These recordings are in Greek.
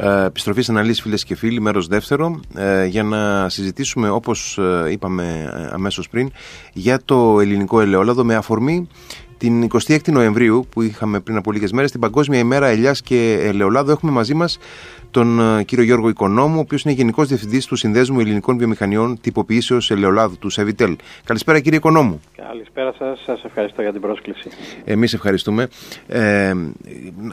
Ε, επιστροφή σε αναλύσεις φίλες και φίλοι, μέρος δεύτερο, ε, για να συζητήσουμε όπως ε, είπαμε αμέσως πριν για το ελληνικό ελαιόλαδο με αφορμή την 26η Νοεμβρίου που είχαμε πριν από λίγες μέρες, την Παγκόσμια ημέρα Ελιάς και Ελαιολάδου, έχουμε μαζί μας τον κύριο Γιώργο Οικονόμου, ο οποίος είναι Γενικός Διευθυντής του Συνδέσμου Ελληνικών Βιομηχανιών Τυποποιήσεω Ελαιολάδου του Σεβιτέλ. Καλησπέρα κύριε Οικονόμου. Καλησπέρα σας, σας ευχαριστώ για την πρόσκληση. Εμείς ευχαριστούμε. Ε,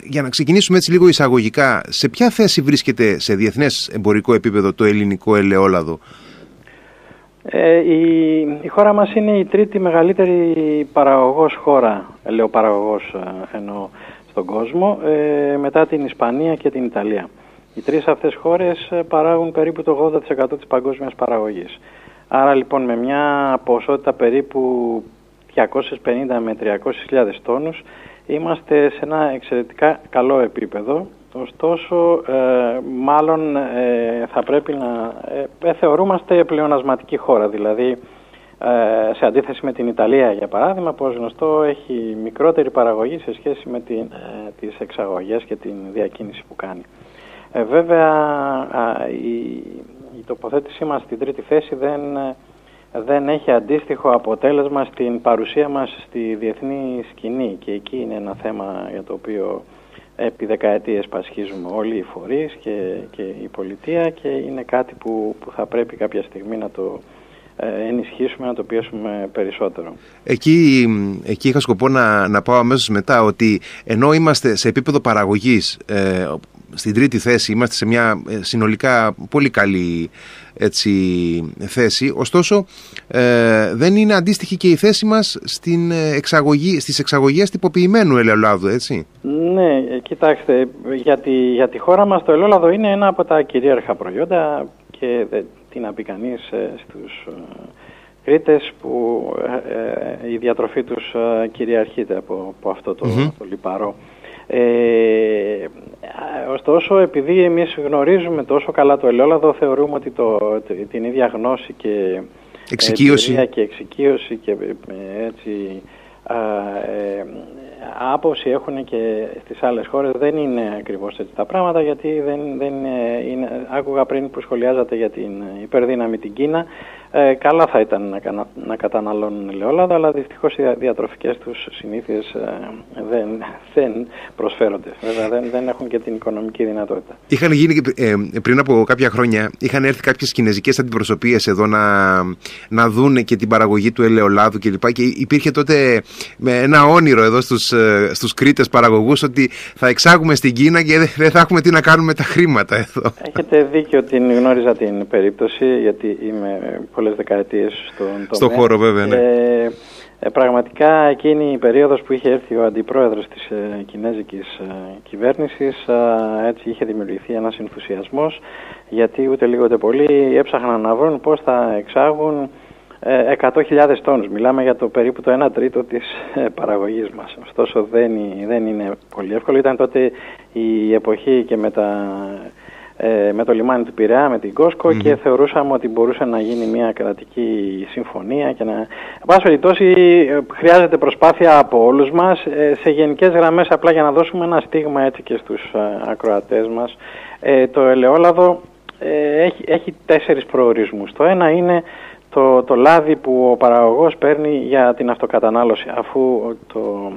για να ξεκινήσουμε έτσι λίγο εισαγωγικά, σε ποια θέση βρίσκεται σε διεθνές εμπορικό επίπεδο το ελληνικό ελαιόλαδο; Ε, η, η χώρα μας είναι η τρίτη μεγαλύτερη παραγωγός χώρα, ελαιοπαραγωγός ε, εννοώ στον κόσμο, ε, μετά την Ισπανία και την Ιταλία. Οι τρεις αυτές χώρες ε, παράγουν περίπου το 80% της παγκόσμιας παραγωγής. Άρα λοιπόν με μια ποσότητα περίπου 250 με 300.000 τόνους είμαστε σε ένα εξαιρετικά καλό επίπεδο Ωστόσο, ε, μάλλον ε, θα πρέπει να ε, θεωρούμαστε πλεονασματική χώρα. Δηλαδή, ε, σε αντίθεση με την Ιταλία, για παράδειγμα, που ως γνωστό έχει μικρότερη παραγωγή σε σχέση με την, ε, τις εξαγωγές και την διακίνηση που κάνει. βέβαια, η, η τοποθέτησή μας στην τρίτη θέση δεν, δεν έχει αντίστοιχο αποτέλεσμα στην παρουσία μας στη διεθνή σκηνή και εκεί είναι ένα θέμα για το οποίο επί δεκαετίες πασχίζουμε όλοι οι φορείς και, και η πολιτεία και είναι κάτι που, που θα πρέπει κάποια στιγμή να το ε, ενισχύσουμε, να το πιέσουμε περισσότερο. Εκεί, εκεί είχα σκοπό να, να πάω αμέσως μετά ότι ενώ είμαστε σε επίπεδο παραγωγής ε, στην τρίτη θέση, είμαστε σε μια ε, συνολικά πολύ καλή έτσι, θέση. Ωστόσο, ε, δεν είναι αντίστοιχη και η θέση μας στην εξαγωγή, στις εξαγωγές τυποποιημένου ελαιολάδου, έτσι. Ναι, κοιτάξτε, για τη, για τη χώρα μας το ελαιόλαδο είναι ένα από τα κυρίαρχα προϊόντα και τι να πει κανείς ε, στους Κρήτες που ε, η διατροφή τους κυριαρχείται από, από αυτό το, το λιπαρό. Ε, ωστόσο, επειδή εμείς γνωρίζουμε τόσο καλά το ελαιόλαδο, θεωρούμε ότι το, την ίδια γνώση και εξοικείωση. και, εξοικείωση και ε, έτσι, ε, άποψη έχουν και στις άλλες χώρες δεν είναι ακριβώς έτσι τα πράγματα γιατί δεν, δεν είναι, άκουγα πριν που σχολιάζατε για την υπερδύναμη την Κίνα ε, καλά θα ήταν να, να καταναλώνουν ελαιόλαδο αλλά δυστυχώς οι διατροφικές τους συνήθειες ε, δεν, δεν προσφέρονται. Βέβαια δεν, δεν έχουν και την οικονομική δυνατότητα. Είχαν γίνει ε, πριν από κάποια χρόνια είχαν έρθει κάποιες κινέζικες αντιπροσωπείες εδώ να, να δούνε και την παραγωγή του ελαιολάδου κλπ. Και, και υπήρχε τότε με ένα όνειρο εδώ στους ε, στους Κρήτες παραγωγούς ότι θα εξάγουμε στην Κίνα και δεν θα έχουμε τι να κάνουμε τα χρήματα εδώ. Έχετε δίκιο ότι γνώριζα την περίπτωση γιατί είμαι πολλές δεκαετίες στον τομέα. Στο χώρο βέβαια, ναι. Ε, ε, πραγματικά εκείνη η περίοδος που είχε έρθει ο αντιπρόεδρος της ε, κινέζικης ε, κυβέρνησης ε, έτσι είχε δημιουργηθεί ένας ενθουσιασμός γιατί ούτε λίγο ούτε πολύ έψαχναν να βρουν πώς θα εξάγουν 100.000 τόνους. Μιλάμε για το περίπου το 1 τρίτο της ε, παραγωγής μας. Ωστόσο δεν, δεν είναι πολύ εύκολο. Ήταν τότε η εποχή και με, τα, ε, με το λιμάνι του Πειραιά, με την κοσκο και θεωρούσαμε ότι μπορούσε να γίνει μια κρατική συμφωνία και να... Εν πάση περιπτώσει χρειάζεται προσπάθεια από όλους μας ε, σε γενικές γραμμές απλά για να δώσουμε ένα στίγμα έτσι και στους ακροατές μας. το ελαιόλαδο έχει, έχει τέσσερις προορισμούς. Το ένα είναι το, το λάδι που ο παραγωγός παίρνει για την αυτοκατανάλωση αφού το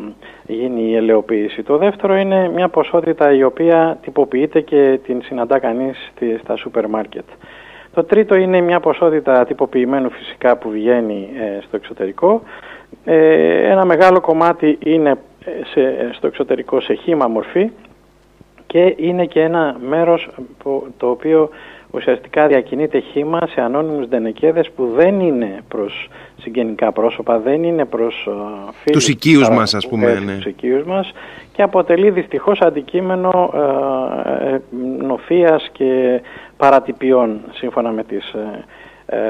γίνει η ελαιοποίηση. Το δεύτερο είναι μια ποσότητα η οποία τυποποιείται και την συναντά κανείς στα σούπερ μάρκετ. Το τρίτο είναι μια ποσότητα τυποποιημένου φυσικά που βγαίνει ε, στο εξωτερικό. Ε, ένα μεγάλο κομμάτι είναι ε, σε, στο εξωτερικό σε χήμα μορφή και είναι και ένα μέρος το οποίο ουσιαστικά διακινείται χήμα σε ανώνυμους δενεκέδες που δεν είναι προς συγγενικά πρόσωπα, δεν είναι προς uh, φίλους τους οικείους μας ας πούμε. Ναι. Τους οικείους μας και αποτελεί δυστυχώς αντικείμενο uh, νοφίας και παρατυπιών σύμφωνα με τις uh,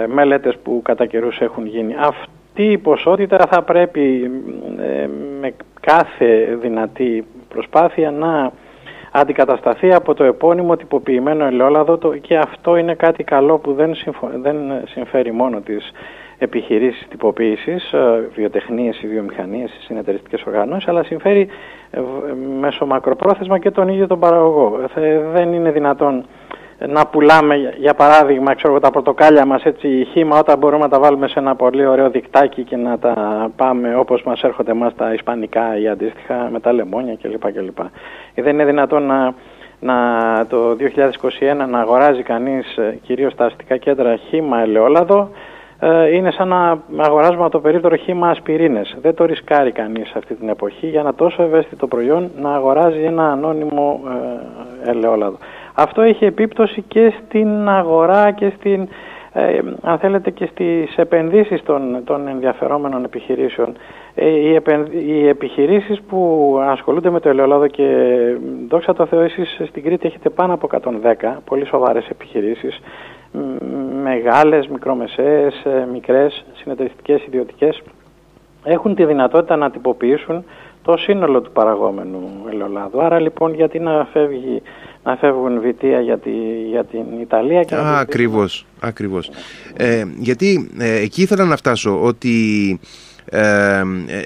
μελέτες που κατά καιρούς έχουν γίνει. Αυτή η ποσότητα θα πρέπει με κάθε δυνατή προσπάθεια να αντικατασταθεί από το επώνυμο τυποποιημένο ελαιόλαδο το, και αυτό είναι κάτι καλό που δεν, δεν συμφέρει μόνο τις επιχειρήσεις τυποποίησης, ε, βιοτεχνίες, βιομηχανίες, συνεταιριστικές οργανώσεις, αλλά συμφέρει ε, μέσω μακροπρόθεσμα και τον ίδιο τον παραγωγό. Δεν είναι δυνατόν να πουλάμε για παράδειγμα ξέρω, τα πορτοκάλια μας έτσι χήμα όταν μπορούμε να τα βάλουμε σε ένα πολύ ωραίο δικτάκι και να τα πάμε όπως μας έρχονται μας τα ισπανικά ή αντίστοιχα με τα λεμόνια κλπ. κλπ. Δεν είναι δυνατόν να, να το 2021 να αγοράζει κανείς ε, κυρίως τα αστικά κέντρα χήμα ελαιόλαδο ε, είναι σαν να αγοράζουμε το περίπτωρο χήμα ασπιρίνες. Δεν το ρισκάρει κανείς αυτή την εποχή για ένα τόσο ευαίσθητο προϊόν να αγοράζει ένα ανώνυμο ε, ελαιόλαδο. Αυτό έχει επίπτωση και στην αγορά και στην, ε, αν θέλετε και στις επενδύσεις των, των ενδιαφερόμενων επιχειρήσεων. Ε, οι, οι επιχειρήσεις που ασχολούνται με το ελαιόλαδο και δόξα τω Θεώ εσείς στην Κρήτη έχετε πάνω από 110 πολύ σοβαρές επιχειρήσεις μεγάλες, μικρομεσαίες, ε, μικρές, συνεταιριστικές, ιδιωτικές έχουν τη δυνατότητα να τυποποιήσουν το σύνολο του παραγόμενου ελαιολάδου. Άρα λοιπόν γιατί να, φεύγει, να φεύγουν βιτία για, τη, για την Ιταλία και Α, ακριβώς, ακριβώς. Ε, γιατί ε, εκεί ήθελα να φτάσω ότι ε,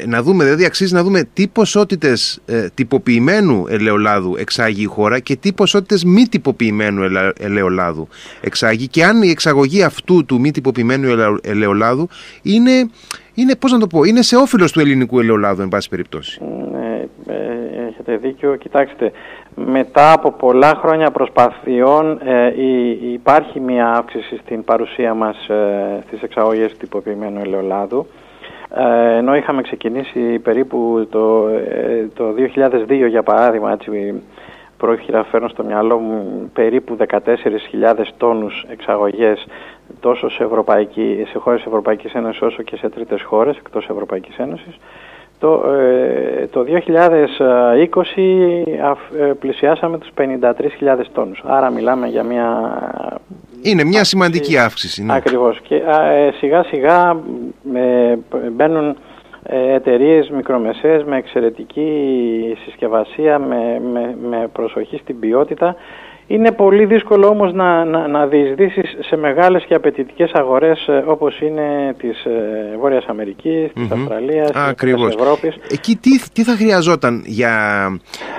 να δούμε, δηλαδή αξίζει να δούμε τι ποσότητες ε, τυποποιημένου ελαιολάδου εξάγει η χώρα και τι ποσότητες μη τυποποιημένου ελαιολάδου εξάγει και αν η εξαγωγή αυτού του μη τυποποιημένου ελαιολάδου είναι, είναι πώς να το πω, είναι σε όφελος του ελληνικού ελαιολάδου εν πάση περιπτώσει. Ναι, ε, έχετε δίκιο. Κοιτάξτε, μετά από πολλά χρόνια προσπαθειών ε, υπάρχει μια αύξηση στην παρουσία μας ε, στις εξαγωγές τυποποιημένου ελαιολάδου. Ε, ενώ είχαμε ξεκινήσει περίπου το, ε, το 2002 για παράδειγμα έτσι πρόχειρα φέρνω στο μυαλό μου περίπου 14.000 τόνους εξαγωγές τόσο σε, Ευρωπαϊκή, σε χώρες Ευρωπαϊκής Ένωσης όσο και σε τρίτες χώρες εκτός Ευρωπαϊκής Ένωσης το, ε, το 2020 πλησιάσαμε τους 53.000 τόνους. Άρα μιλάμε για μια είναι μια σημαντική αύξηση. Ναι. Ακριβώς. Και ε, σιγά σιγά ε, μπαίνουν ε, εταιρείες μικρομεσαίες με εξαιρετική συσκευασία, με, με, με προσοχή στην ποιότητα είναι πολύ δύσκολο όμως να, να, να διεισδύσεις σε μεγάλες και απαιτητικές αγορές ε, όπως είναι της ε, Βόρειας Αμερικής, της mm-hmm. Αυστραλίας, Ακριβώς. της Ευρώπης. Εκεί τι, τι θα χρειαζόταν για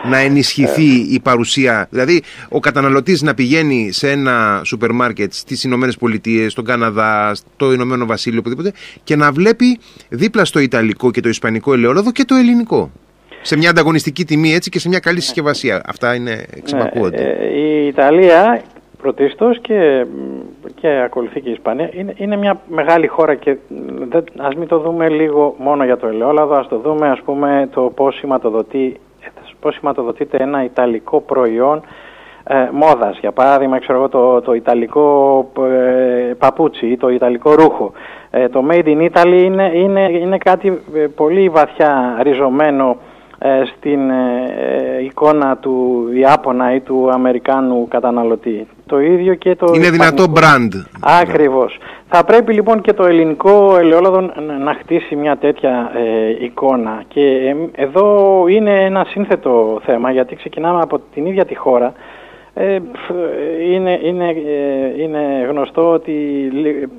να ενισχυθεί η παρουσία, δηλαδή ο καταναλωτής να πηγαίνει σε ένα σούπερ μάρκετ στις Ηνωμένες Πολιτείες, στον Καναδά, στο Ηνωμένο Βασίλειο, οπουδήποτε και να βλέπει δίπλα στο Ιταλικό και το Ισπανικό ελαιόλαδο και το ελληνικό σε μια ανταγωνιστική τιμή έτσι και σε μια καλή συσκευασία. Αυτά είναι εξυπακούονται. Ναι, ε, η Ιταλία πρωτίστως και, και ακολουθεί και η Ισπανία είναι, είναι μια μεγάλη χώρα και δεν, ας μην το δούμε λίγο μόνο για το ελαιόλαδο, ας το δούμε ας πούμε το πώς, σηματοδοτεί, πώς σηματοδοτείται ένα ιταλικό προϊόν ε, μόδας. Για παράδειγμα, ξέρω εγώ, το, το ιταλικό ε, παπούτσι ή το ιταλικό ρούχο. Ε, το Made in Italy είναι, είναι, είναι κάτι ε, πολύ βαθιά ριζωμένο ε, στην ε, εικόνα του Ιάπωνα ή του Αμερικάνου καταναλωτή. Το ίδιο και το... Είναι δυνατό brand. Ακριβώς. Θα πρέπει λοιπόν και το ελληνικό ελαιόλαδο να χτίσει μια τέτοια ε, εικόνα και εδώ είναι ένα σύνθετο θέμα γιατί ξεκινάμε από την ίδια τη χώρα ε, είναι, είναι, ε, είναι γνωστό ότι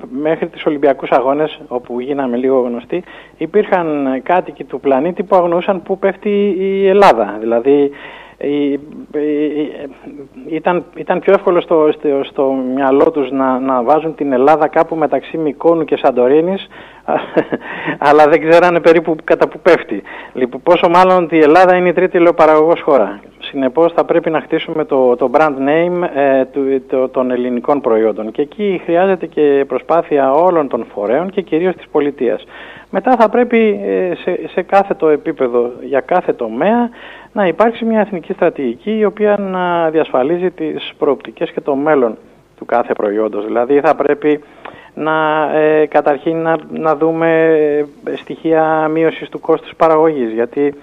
μέχρι τις Ολυμπιακούς Αγώνες, όπου γίναμε λίγο γνωστοί, υπήρχαν κάτοικοι του πλανήτη που αγνοούσαν πού πέφτει η Ελλάδα. Δηλαδή ήταν, ήταν πιο εύκολο στο, στο, στο μυαλό τους να, να βάζουν την Ελλάδα κάπου μεταξύ Μικόνου και Σαντορίνης αλλά δεν ξέρανε περίπου κατά που πέφτει. Λοιπόν, πόσο μάλλον ότι η Ελλάδα είναι η τρίτη λεωπαραγωγός χώρα. Συνεπώς θα πρέπει να χτίσουμε το, το brand name ε, του, το, των ελληνικών προϊόντων και εκεί χρειάζεται και προσπάθεια όλων των φορέων και κυρίως της πολιτείας. Μετά θα πρέπει ε, σε, σε κάθε το επίπεδο, για κάθε τομέα, να υπάρξει μια εθνική στρατηγική η οποία να διασφαλίζει τις προοπτικές και το μέλλον του κάθε προϊόντος. Δηλαδή θα πρέπει να ε, καταρχήν να, να δούμε ε, στοιχεία μείωσης του κόστους παραγωγής γιατί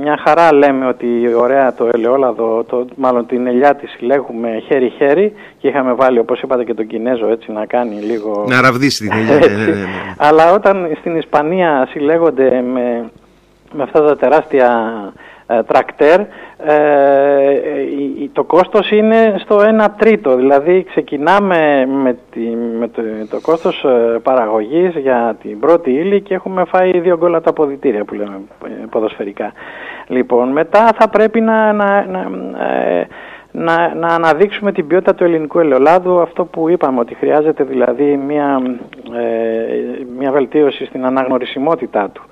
μια χαρά λέμε ότι ωραία το ελαιόλαδο, το, μάλλον την ελιά της συλλέγουμε χέρι-χέρι και είχαμε βάλει όπως είπατε και τον Κινέζο έτσι να κάνει λίγο... Να ραβδίσει την ελιά. Ναι, ναι, ναι, Αλλά όταν στην Ισπανία συλλέγονται με, με αυτά τα τεράστια τρακτέρ το κόστος είναι στο 1 τρίτο. Δηλαδή ξεκινάμε με, τη, με το, το κόστος παραγωγής για την πρώτη ύλη και έχουμε φάει δύο γκολ τα αποδητήρια που λέμε ποδοσφαιρικά. Λοιπόν μετά θα πρέπει να, να, να να, να αναδείξουμε την ποιότητα του ελληνικού ελαιολάδου, αυτό που είπαμε ότι χρειάζεται δηλαδή μια, ε, μια βελτίωση στην αναγνωρισιμότητά του.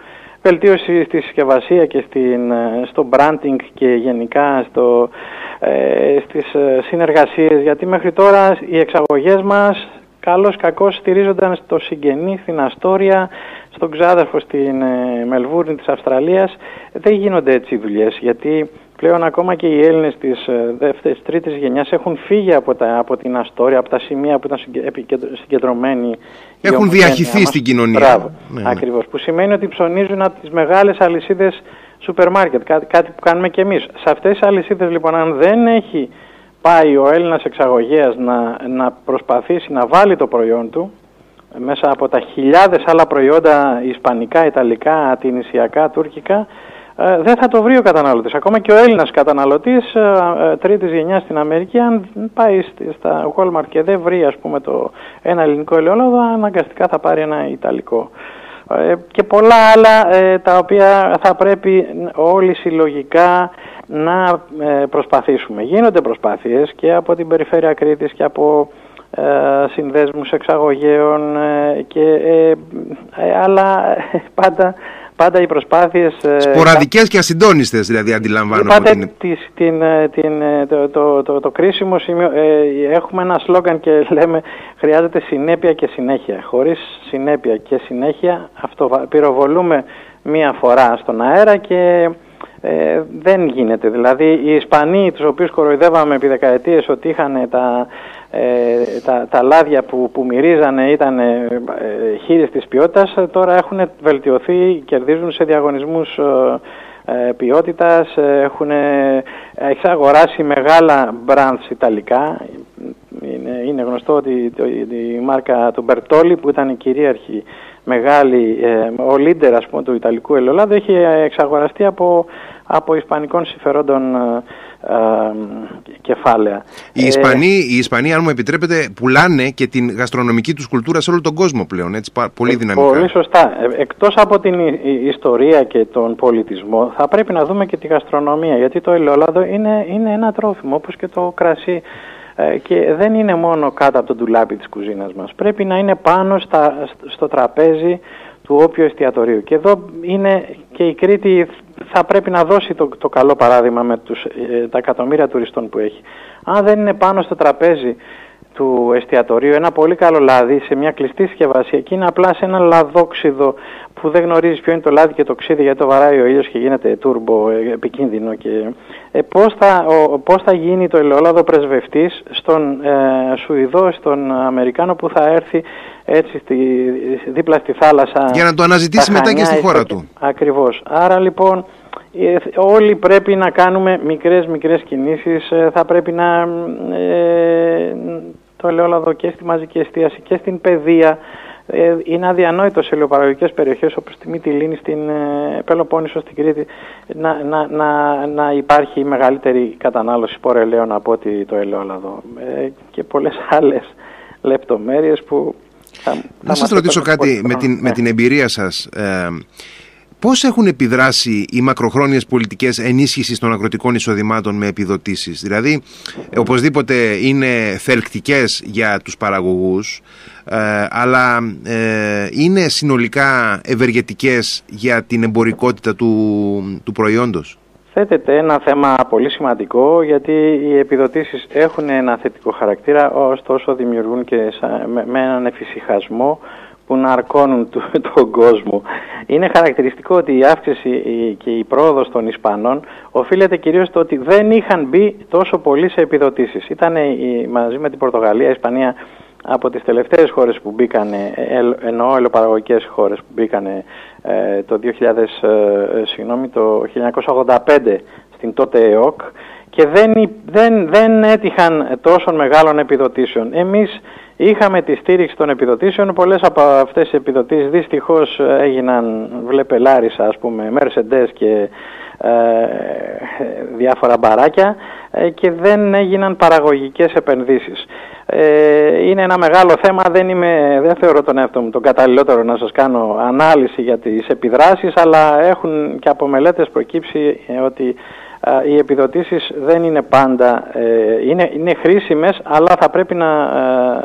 Βελτίωση στη συσκευασία και στην, ε, στο branding και γενικά στο, ε, στις ε, συνεργασίες, γιατί μέχρι τώρα οι εξαγωγές μας καλώς κακώς στηρίζονταν στο συγγενή, στην Αστόρια, στον ξάδερφο στην ε, Μελβούρνη της Αυστραλίας. Δεν γίνονται έτσι δουλειές, γιατί Πλέον ακόμα και οι Έλληνες της ε, δεύτερης, τρίτης γενιάς έχουν φύγει από, τα, από την Αστόρια, από τα σημεία που ήταν συγκεντρωμένοι. Έχουν διαχυθεί στην κοινωνία. Μπράβο, ναι, ναι. ακριβώς. Που σημαίνει ότι ψωνίζουν από τις μεγάλες αλυσίδες σούπερ μάρκετ, κάτι, κάτι που κάνουμε και εμείς. Σε αυτές τις αλυσίδες λοιπόν αν δεν έχει πάει ο Έλληνας εξαγωγέας να, να προσπαθήσει να βάλει το προϊόν του, μέσα από τα χιλιάδες άλλα προϊόντα ισπανικά, ιταλικά, τινησιακά, τουρκικά, ε, δεν θα το βρει ο καταναλωτής. Ακόμα και ο Έλληνας καταναλωτής ε, ε, τρίτης γενιάς στην Αμερική, αν πάει στα Walmart και δεν βρει ας πούμε το ένα ελληνικό ελαιόλαδο, αναγκαστικά θα πάρει ένα ιταλικό. Και πολλά άλλα τα οποία θα πρέπει όλοι συλλογικά να προσπαθήσουμε. Γίνονται προσπάθειες και από την Περιφέρεια Κρήτης και από συνδέσμους εξαγωγέων και, αλλά πάντα πάντα οι προσπάθειες... Ε, Σποραδικές και ασυντόνιστες δηλαδή αντιλαμβάνομαι. Είπατε την... την, ε, την, ε, το, το, το, το, κρίσιμο σημείο, έχουμε ένα σλόγκαν και λέμε χρειάζεται συνέπεια και συνέχεια. Χωρίς συνέπεια και συνέχεια αυτό πυροβολούμε μία φορά στον αέρα και δεν γίνεται. Δηλαδή οι Ισπανοί τους οποίους κοροϊδεύαμε επί δεκαετίες ότι είχαν τα ε, τα, τα λάδια που, που μυρίζανε ήταν ε, χείρις της ποιότητας, τώρα έχουν βελτιωθεί, κερδίζουν σε διαγωνισμούς ε, ε ποιότητας, έχουν εξαγοράσει μεγάλα brands ιταλικά. Είναι, είναι γνωστό ότι το, η μάρκα του Μπερτόλι που ήταν η κυρίαρχη μεγάλη, ο λίντερ ας πούμε του Ιταλικού ελαιολάδου έχει εξαγοραστεί από, από ισπανικών συμφερόντων κεφάλαια. Οι Ισπανοί, οι Ισπανοί, αν μου επιτρέπετε, πουλάνε και την γαστρονομική τους κουλτούρα σε όλο τον κόσμο πλέον, έτσι, πολύ ε, δυναμικά. Πολύ σωστά. Ε, εκτός από την ιστορία και τον πολιτισμό, θα πρέπει να δούμε και τη γαστρονομία, γιατί το ελαιόλαδο είναι, είναι ένα τρόφιμο, όπως και το κρασί ε, και δεν είναι μόνο κάτω από το ντουλάπι της κουζίνας μας. Πρέπει να είναι πάνω στα, στο τραπέζι του όποιου εστιατορίου. Και εδώ είναι και η Κρήτη θα πρέπει να δώσει το, το καλό παράδειγμα με τους, ε, τα εκατομμύρια τουριστών που έχει. Αν δεν είναι πάνω στο τραπέζι του εστιατορίου ένα πολύ καλό λάδι σε μια κλειστή συσκευασία και είναι απλά σε ένα λαδόξιδο που δεν γνωρίζεις ποιο είναι το λάδι και το ξύδι γιατί το βαράει ο ήλιος και γίνεται τούρμπο ε, επικίνδυνο και ε, πώς, θα, ο, πώς θα γίνει το ελαιόλαδο πρεσβευτής στον ε, Σουηδό, στον Αμερικάνο που θα έρθει έτσι στη, δίπλα στη θάλασσα για να το αναζητήσει μετά και στη χώρα του. Ακριβώς. Άρα λοιπόν ε, όλοι πρέπει να κάνουμε μικρές μικρές κινήσεις, ε, θα πρέπει να ε, το ελαιόλαδο και στη μαζική εστίαση και στην παιδεία είναι αδιανόητο σε ελαιοπαραγωγικές περιοχές όπως τη Μυτιλίνη, στην Πελοπόννησο, στην Κρήτη να, να, να, να υπάρχει μεγαλύτερη κατανάλωση ελαιών από ότι το ελαιόλαδο και πολλές άλλες λεπτομέρειες που θα, να σας ρωτήσω κάτι με την, με ναι. την εμπειρία σας Πώς έχουν επιδράσει οι μακροχρόνιες πολιτικές ενίσχυσης των αγροτικών εισοδημάτων με επιδοτήσεις; Δηλαδή, οπωσδήποτε είναι θελκτικές για τους παραγωγούς, ε, αλλά ε, είναι συνολικά ευεργετικές για την εμπορικότητα του, του προϊόντος; Θέτεται ένα θέμα πολύ σημαντικό γιατί οι επιδοτήσεις έχουν ένα θετικό χαρακτήρα ωστόσο δημιουργούν και με, με έναν εφησυχασμό που να αρκώνουν τον κόσμο. Είναι χαρακτηριστικό ότι η αύξηση και η πρόοδος των Ισπανών οφείλεται κυρίως στο ότι δεν είχαν μπει τόσο πολύ σε επιδοτήσεις. Ήταν μαζί με την Πορτογαλία, η Ισπανία από τις τελευταίες χώρες που μπήκαν, εννοώ ελαιοπαραγωγικές χώρες που μπήκαν ε, το, 2000, ε, συγγνώμη, το 1985 στην τότε ΕΟΚ και δεν, δεν, δεν έτυχαν τόσο μεγάλων επιδοτήσεων. Εμείς είχαμε τη στήριξη των επιδοτήσεων, πολλές από αυτές οι επιδοτήσεις δυστυχώς έγιναν, βλέπε Λάρισα ας πούμε, Mercedes και διάφορα μπαράκια και δεν έγιναν παραγωγικές επενδύσεις. Είναι ένα μεγάλο θέμα, δεν, είμαι, δεν θεωρώ τον εαυτό μου τον καταλληλότερο να σας κάνω ανάλυση για τις επιδράσεις, αλλά έχουν και από μελέτες προκύψει ότι οι επιδοτήσεις δεν είναι πάντα, είναι, είναι χρήσιμες, αλλά θα πρέπει να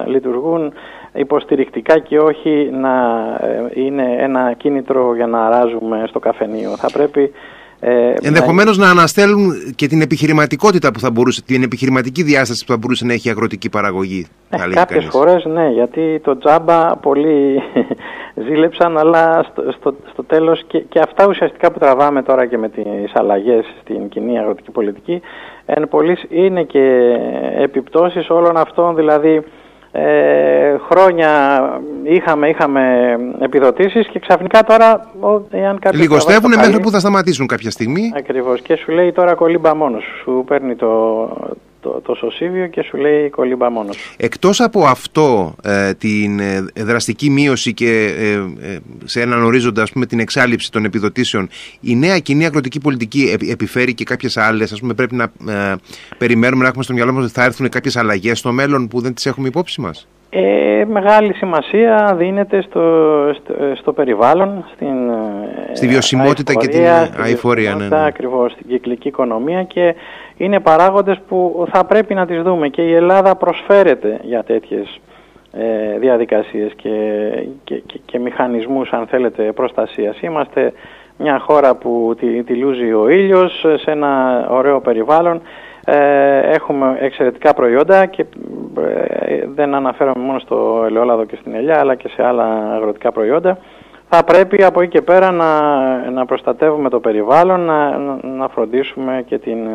λειτουργούν υποστηρικτικά και όχι να ε, είναι ένα κίνητρο για να αράζουμε στο καφενείο. Θα πρέπει ε, Ενδεχομένως να... να αναστέλουν και την επιχειρηματικότητα που θα μπορούσε, την επιχειρηματική διάσταση που θα μπορούσε να έχει η αγροτική παραγωγή. Ε, Κάποιες φορές ναι, γιατί το τζάμπα πολλοί ζήλεψαν, αλλά στο, στο, στο τέλος και, και αυτά ουσιαστικά που τραβάμε τώρα και με τις αλλαγές στην κοινή αγροτική πολιτική, εν είναι και επιπτώσεις όλων αυτών, δηλαδή ε, χρόνια είχαμε, είχαμε επιδοτήσεις και ξαφνικά τώρα εάν Λιγοστεύουν μέχρι που θα σταματήσουν κάποια στιγμή. Ακριβώς. Και σου λέει τώρα κολύμπα μόνος σου παίρνει το, το, το σωσίβιο και σου λέει κολύμπα μόνος Εκτός από αυτό ε, την ε, δραστική μείωση και ε, σε έναν ορίζοντα ας πούμε την εξάλληψη των επιδοτήσεων η νέα κοινή αγροτική πολιτική επιφέρει και κάποιες άλλες ας πούμε πρέπει να περιμένουμε να έχουμε στο μυαλό μας ότι θα έρθουν κάποιες αλλαγές στο μέλλον που δεν τις έχουμε υπόψη μας; Ε, μεγάλη σημασία δίνεται στο, στο, περιβάλλον, στην Στη βιωσιμότητα και την αηφορία. Ναι, ναι. Ακριβώς, στην κυκλική οικονομία και είναι παράγοντες που θα πρέπει να τις δούμε και η Ελλάδα προσφέρεται για τέτοιες ε, διαδικασίες και, και, και, και, μηχανισμούς αν θέλετε προστασίας. Είμαστε μια χώρα που τη, τη λούζει ο ήλιος σε ένα ωραίο περιβάλλον ε, έχουμε εξαιρετικά προϊόντα και ε, δεν αναφέρομαι μόνο στο ελαιόλαδο και στην ελιά αλλά και σε άλλα αγροτικά προϊόντα. Θα πρέπει από εκεί και πέρα να, να προστατεύουμε το περιβάλλον, να, να φροντίσουμε και την,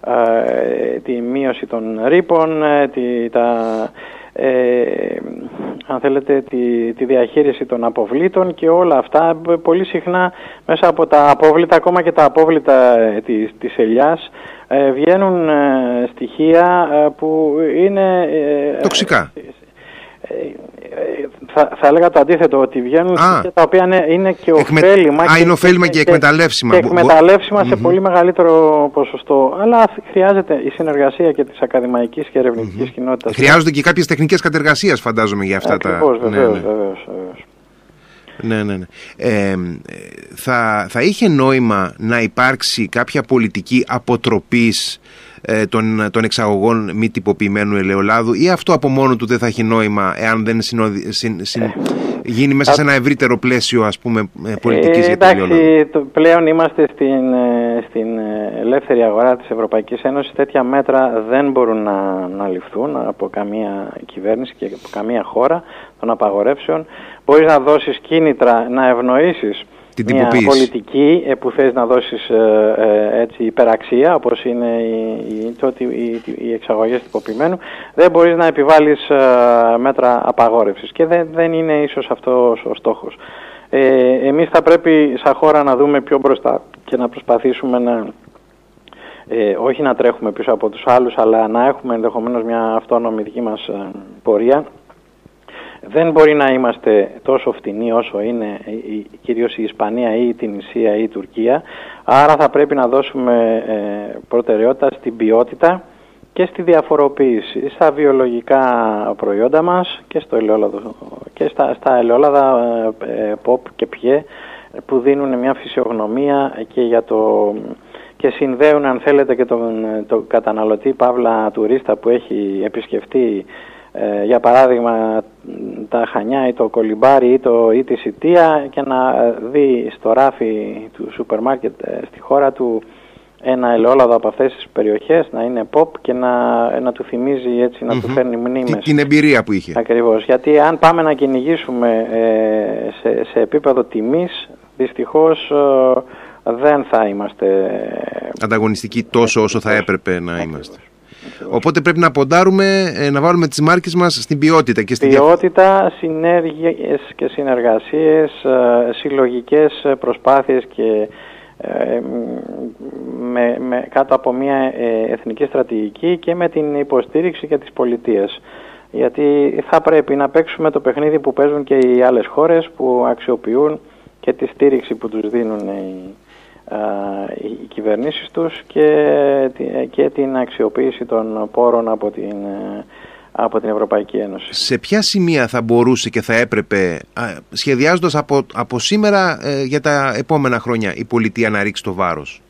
ε, τη μείωση των ρήπων, τη, τα, αν θέλετε τη, τη διαχείριση των αποβλήτων και όλα αυτά πολύ συχνά μέσα από τα απόβλητα, ακόμα και τα απόβλητα της, της ελιάς ε, βγαίνουν ε, στοιχεία ε, που είναι... Τοξικά. Θα, θα έλεγα το αντίθετο, ότι βγαίνουν στοιχεία τα οποία είναι, είναι και ωφέλιμα. Α, είναι ωφέλιμα και, και, εκμεταλλεύσιμα. Και εκμεταλλεύσιμα σε πολύ μεγαλύτερο ποσοστό. Αλλά χρειάζεται η συνεργασία και της ακαδημαϊκής και ερευνητικής mm-hmm. κοινότητας. Χρειάζονται και κάποιες τεχνικές κατεργασίες φαντάζομαι για αυτά Ακριβώς, τα... Βεβαίως, ναι, ναι. βεβαίως, βεβαίως. Ναι, ναι, ναι. Ε, θα, θα είχε νόημα να υπάρξει κάποια πολιτική αποτροπής ε, των, των εξαγωγών μη τυποποιημένου ελαιολάδου ή αυτό από μόνο του δεν θα έχει νόημα εάν δεν συνοδι, συν, συν, γίνει μέσα σε ένα ευρύτερο πλαίσιο ας πούμε ε, πολιτικής ε, για το εντάξει, το, πλέον είμαστε στην, ε, στην ελεύθερη αγορά της Ευρωπαϊκής Ένωσης. Τέτοια μέτρα δεν μπορούν να, να ληφθούν από καμία κυβέρνηση και από καμία χώρα των απαγορεύσεων. Μπορείς να δώσεις κίνητρα να ευνοήσεις την μια πολιτική ε, που θες να δώσεις ε, ε, έτσι υπεραξία όπως είναι οι, οι, οι, οι εξαγωγές τυποποιημένου δεν μπορείς να επιβάλλεις μέτρα απαγόρευσης. Και δεν, δεν είναι ίσως αυτό ο στόχος. Ε, εμείς θα πρέπει σαν χώρα να δούμε πιο μπροστά και να προσπαθήσουμε να όχι να τρέχουμε πίσω από τους άλλους αλλά να έχουμε ενδεχομένως μια αυτόνομη δική μας πορεία δεν μπορεί να είμαστε τόσο φτηνοί όσο είναι κυρίως η Ισπανία ή η Τινησία ή η Τουρκία. Άρα θα πρέπει να δώσουμε ε, προτεραιότητα στην ποιότητα και στη διαφοροποίηση στα βιολογικά προϊόντα μας και, στο ελαιόλαδο, και στα, στα ελαιόλαδα ε, pop και πιέ που δίνουν μια φυσιογνωμία και για το και συνδέουν αν θέλετε και τον, τον καταναλωτή Παύλα τουρίστα που έχει επισκεφτεί ε, για παράδειγμα τα Χανιά ή το Κολυμπάρι ή, το, ή τη Σιτία και να δει στο ράφι του σούπερ μάρκετ ε, στη χώρα του ένα ελαιόλαδο από αυτές τις περιοχές να είναι pop και να, να του θυμίζει έτσι, να του φέρνει μνήμες. Την εμπειρία που είχε. Ακριβώς, γιατί αν πάμε να κυνηγήσουμε ε, σε, σε επίπεδο τιμής, δυστυχώς δεν θα είμαστε... Ανταγωνιστικοί τόσο όσο θα έπρεπε να είμαστε. Οπότε πρέπει να ποντάρουμε, ε, να βάλουμε τις μάρκες μας στην ποιότητα. Και στην ποιότητα, συνέργειες και συνεργασίες, ε, συλλογικές προσπάθειες και ε, με, με, κάτω από μια εθνική στρατηγική και με την υποστήριξη και της πολιτείας. Γιατί θα πρέπει να παίξουμε το παιχνίδι που παίζουν και οι άλλες χώρες που αξιοποιούν και τη στήριξη που τους δίνουν οι οι κυβερνήσεις τους και, και την αξιοποίηση των πόρων από την, από την Ευρωπαϊκή Ένωση. Σε ποια σημεία θα μπορούσε και θα έπρεπε, σχεδιάζοντας από, από σήμερα ε, για τα επόμενα χρόνια, η πολιτεία να ρίξει το βάρος;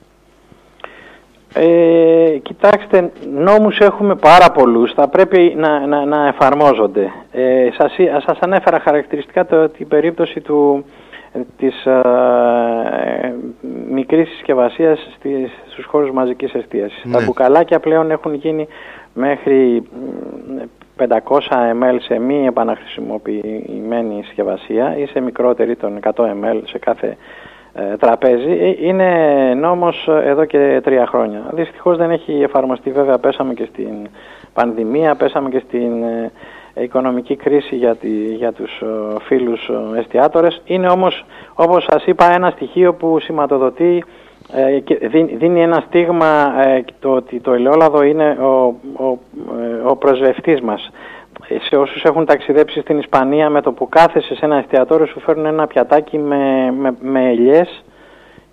Ε, κοιτάξτε, νόμους έχουμε πάρα πολλούς, θα πρέπει να, να, να εφαρμόζονται. Ε, σας, σας ανέφερα χαρακτηριστικά το, την περίπτωση του, της ε, μικρής συσκευασίας στους χώρους μαζικής εστίασης. Τα ναι. μπουκαλάκια πλέον έχουν γίνει μέχρι 500 ml σε μη επαναχρησιμοποιημένη συσκευασία ή σε μικρότερη των 100 ml σε κάθε ε, τραπέζι. Ε, είναι νόμος εδώ και τρία χρόνια. Δυστυχώς δεν έχει εφαρμοστεί βέβαια, πέσαμε και στην πανδημία, πέσαμε και στην ε, οικονομική κρίση για, τη, για τους φίλους εστιατόρες. Είναι όμως, όπως σας είπα, ένα στοιχείο που σηματοδοτεί και δίνει ένα στίγμα το ότι το ελαιόλαδο είναι ο, ο, ο προσβευτής μας σε όσους έχουν ταξιδέψει στην Ισπανία με το που κάθεσαι σε ένα εστιατόριο σου φέρνουν ένα πιατάκι με, με, με ελιές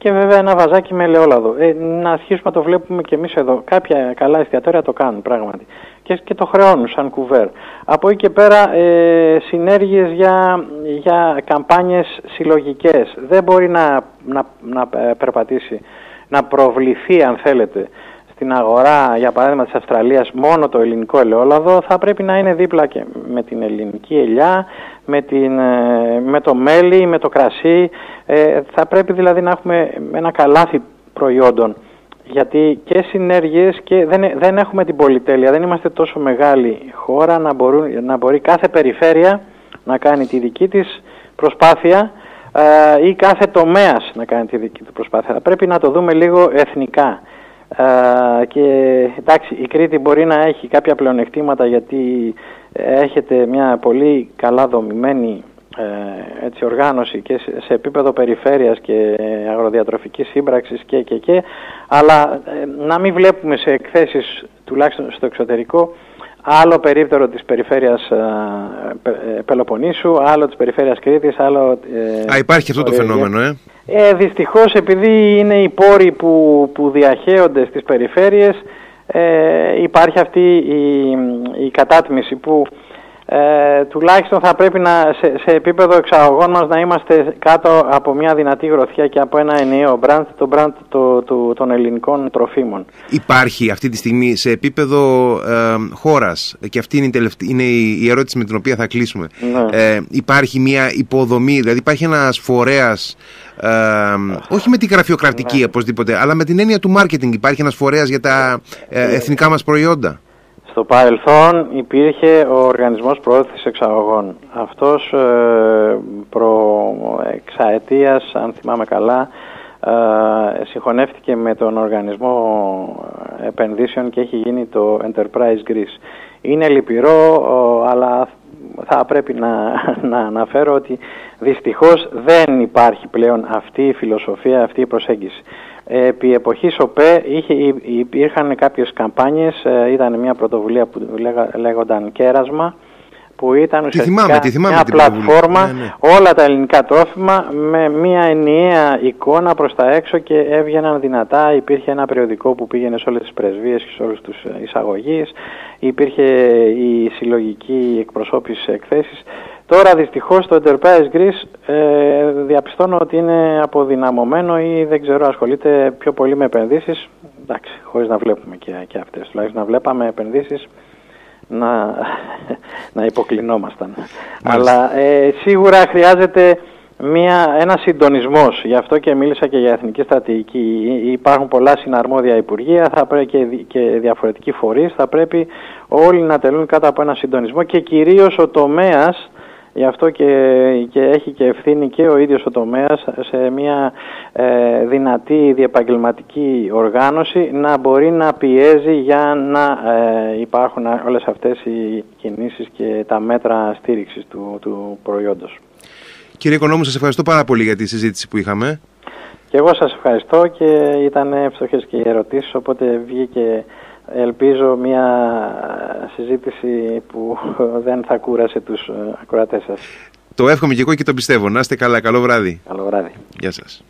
και βέβαια ένα βαζάκι με ελαιόλαδο. Ε, να αρχίσουμε να το βλέπουμε και εμείς εδώ. Κάποια καλά εστιατόρια το κάνουν πράγματι. Και, και το χρεώνουν σαν κουβέρ. Από εκεί και πέρα ε, συνέργειες για, για καμπάνιες συλλογικές. Δεν μπορεί να, να, να περπατήσει, να προβληθεί αν θέλετε στην αγορά, για παράδειγμα της Αυστραλίας, μόνο το ελληνικό ελαιόλαδο, θα πρέπει να είναι δίπλα και με την ελληνική ελιά, με, την, ε, με το μέλι, με το κρασί. Ε, θα πρέπει δηλαδή να έχουμε ένα καλάθι προϊόντων. Γιατί και συνέργειες και δεν, δεν έχουμε την πολυτέλεια, δεν είμαστε τόσο μεγάλη χώρα να, μπορούν, να μπορεί κάθε περιφέρεια να κάνει τη δική της προσπάθεια ε, ή κάθε τομέας να κάνει τη δική του προσπάθεια. Θα πρέπει να το δούμε λίγο εθνικά και εντάξει η Κρήτη μπορεί να έχει κάποια πλεονεκτήματα γιατί έχετε μια πολύ καλά δομημένη ε, έτσι, οργάνωση και σε, επίπεδο περιφέρειας και αγροδιατροφικής σύμπραξης και και και. Αλλά ε, να μην βλέπουμε σε εκθέσεις τουλάχιστον στο εξωτερικό άλλο περίπτερο της περιφέρειας ε, Πελοποννήσου, άλλο της περιφέρειας Κρήτης, άλλο... Α, υπάρχει αυτό το φαινόμενο, ε; Ε, δυστυχώς επειδή είναι οι πόροι που, που διαχέονται στις περιφέρειες ε, υπάρχει αυτή η, η κατάτμιση που ε, τουλάχιστον θα πρέπει να, σε, σε επίπεδο εξαγωγών μας να είμαστε κάτω από μια δυνατή γροθιά και από ένα ενιαίο μπραντ, το μπραντ το, το, των ελληνικών τροφίμων. Υπάρχει αυτή τη στιγμή σε επίπεδο ε, χώρας και αυτή είναι, η, είναι η ερώτηση με την οποία θα κλείσουμε. Ναι. Ε, υπάρχει μια υποδομή, δηλαδή υπάρχει ένας φορέας ε, όχι με την γραφειοκρατική ναι. οπωσδήποτε, αλλά με την έννοια του μάρκετινγκ υπάρχει ένας φορέας για τα ε, εθνικά μας προϊόντα; Στο παρελθόν υπήρχε ο Οργανισμός Προώθησης Εξαγωγών. Αυτός ε, προ εξαετίας, αν θυμάμαι καλά, ε, συγχωνεύτηκε με τον Οργανισμό Επενδύσεων και έχει γίνει το Enterprise Greece. Είναι λυπηρό, αλλά θα πρέπει να, να αναφέρω ότι δυστυχώς δεν υπάρχει πλέον αυτή η φιλοσοφία, αυτή η προσέγγιση. Επί εποχής ΟΠΕ είχε, υπήρχαν κάποιες καμπάνιες, ε, ήταν μια πρωτοβουλία που λέγονταν Κέρασμα, που ήταν ουσιαστικά μια πλατφόρμα, ναι, ναι. όλα τα ελληνικά τρόφιμα με μια ενιαία εικόνα προς τα έξω και έβγαιναν δυνατά. Υπήρχε ένα περιοδικό που πήγαινε σε όλες τις πρεσβείες και σε όλους τους εισαγωγείς. Υπήρχε η συλλογική εκπροσώπηση εκθέσεις. Τώρα δυστυχώς το Enterprise Greece ε, διαπιστώνω ότι είναι αποδυναμωμένο ή δεν ξέρω ασχολείται πιο πολύ με επενδύσεις. Εντάξει, χωρίς να βλέπουμε και, και αυτές. Τουλάχιστον να βλέπαμε επενδύσεις να, να υποκλεινόμασταν. Αλλά ε, σίγουρα χρειάζεται μια, ένα συντονισμός. Γι' αυτό και μίλησα και για εθνική στρατηγική. Υπάρχουν πολλά συναρμόδια υπουργεία θα πρέπει και, και διαφορετικοί φορείς. Θα πρέπει όλοι να τελούν κάτω από ένα συντονισμό και κυρίως ο τομέας Γι' αυτό και, και έχει και ευθύνη και ο ίδιος ο τομέας σε μια ε, δυνατή διεπαγγελματική οργάνωση να μπορεί να πιέζει για να ε, υπάρχουν όλες αυτές οι κινήσεις και τα μέτρα στήριξης του, του προϊόντος. Κύριε Οικονόμου, σας ευχαριστώ πάρα πολύ για τη συζήτηση που είχαμε. Και εγώ σας ευχαριστώ και ήταν εύστοχες και οι ερωτήσεις, οπότε βγήκε ελπίζω μια συζήτηση που δεν θα κούρασε τους ακροατές σας. Το εύχομαι και εγώ και το πιστεύω. Να είστε καλά. Καλό βράδυ. Καλό βράδυ. Γεια σας.